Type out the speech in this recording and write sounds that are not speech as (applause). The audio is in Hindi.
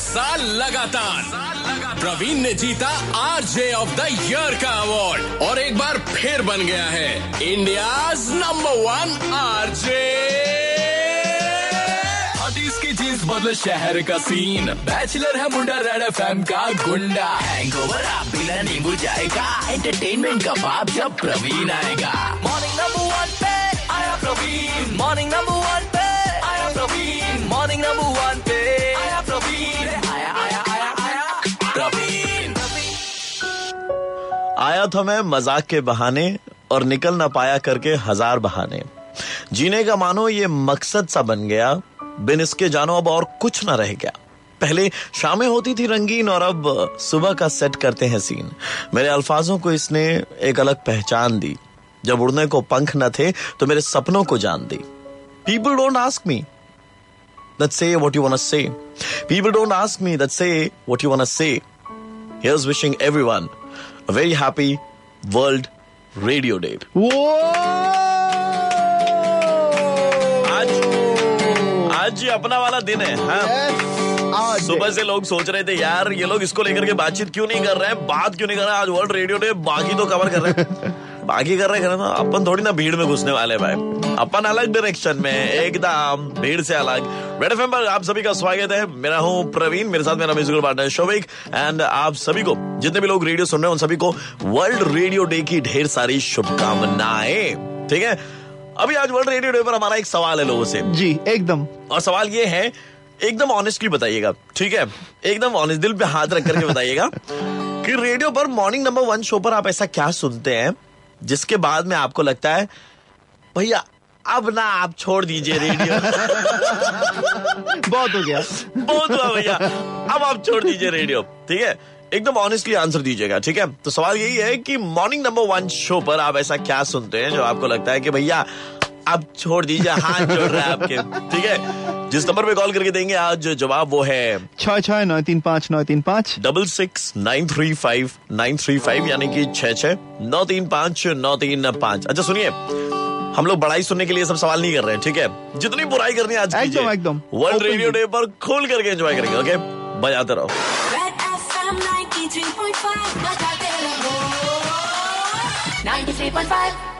साल लगातार। प्रवीण ने जीता आरजे ऑफ़ द ईयर का अवार्ड और एक बार फिर बन गया है इंडिया नंबर वन आरजे। की चीज़ बदले शहर का सीन बैचलर है मुंडा रेड एफ़ का गुंडा। हैंगओवर आप बिना नींबू जाएगा एंटरटेनमेंट का बाप जब प्रवीण आएगा। मॉर्निंग आया था मैं मज़ाक के बहाने और निकल ना पाया करके हज़ार बहाने। जीने का मानो ये मकसद सा बन गया, बिन इसके जानो अब और कुछ ना रह गया। पहले शामें होती थी रंगीन और अब सुबह का सेट करते हैं सीन। मेरे अल्फाजों को इसने एक अलग पहचान दी। जब उड़ने को पंख न थे तो मेरे सपनों को जान दी। People don't ask me that say want to say. People don't ask me that say what you want to say. Here's wishing everyone a very happy World Radio Day. आज आज ये अपना वाला दिन है हाँ। Yes. सुबह से लोग सोच रहे थे यार ये लोग इसको लेकर के बातचीत क्यों नहीं कर रहे हैं? बात क्यों नहीं कर रहे हैं? आज वर्ल्ड रेडियो डे बाकी तो कवर कर रहे हैं। (laughs) बाकी कर रहे हैं ना अपन थोड़ी ना भीड़ में घुसने वाले भाई। अपन अलग डायरेक्शन में एकदम भीड़ से अलग। रेड एफएम पर आप सभी का स्वागत है। मेरा हूँ प्रवीण मेरे साथ मेरा म्यूजिकल पार्टनर शोभिक एंड आप सभी को जितने भी लोग रेडियो सुन रहे हैं उन सभी को वर्ल्ड रेडियो डे की ढेर सारी शुभकामनाएँ। ठीक है? अभी आज वर्ल्ड रेडियो डे पर हमारा एक सवाल है लोगों से। जी एकदम। और सवाल ये है एकदम ऑनेस्टली बताइएगा ठीक है? एकदम ऑनेस्ट दिल पे हाथ रख करके बताइएगा कि रेडियो पर मॉर्निंग नंबर वन शो पर आप ऐसा क्या सुनते हैं? जिसके बाद में आपको लगता है भैया अब ना आप छोड़ दीजिए रेडियो। बहुत हो गया। बहुत हुआ भैया। अब आप छोड़ दीजिए रेडियो। ठीक है? एकदम ऑनेस्टली आंसर दीजिएगा ठीक है? तो सवाल यही है कि मॉर्निंग नंबर वन शो पर आप ऐसा क्या सुनते हैं जो आपको लगता है कि भैया अब छोड़ दीजिए हाथ जोड़ रहे हैं आपके। ठीक है? जिस नंबर पे कॉल करके देंगे आज जो जवाब वो है। छः छः नौ तीन पाँच नौ तीन पाँच। Double six nine three five nine three five यानी कि छह छह नौ तीन पाँच नौ तीन पाँच। अच्छा सुनिए हम लोग बड़ाई सुनने के लिए सब सवाल नहीं कर रहे हैं ठीक है? जितनी बुराई करनी है आज एकदम, एकदम। वर्ल्ड रेडियो डे पर खोल करके एंजॉय करेंगे ओके बजाते रहो। Red FM 93.5 बजाते रहो। 93.5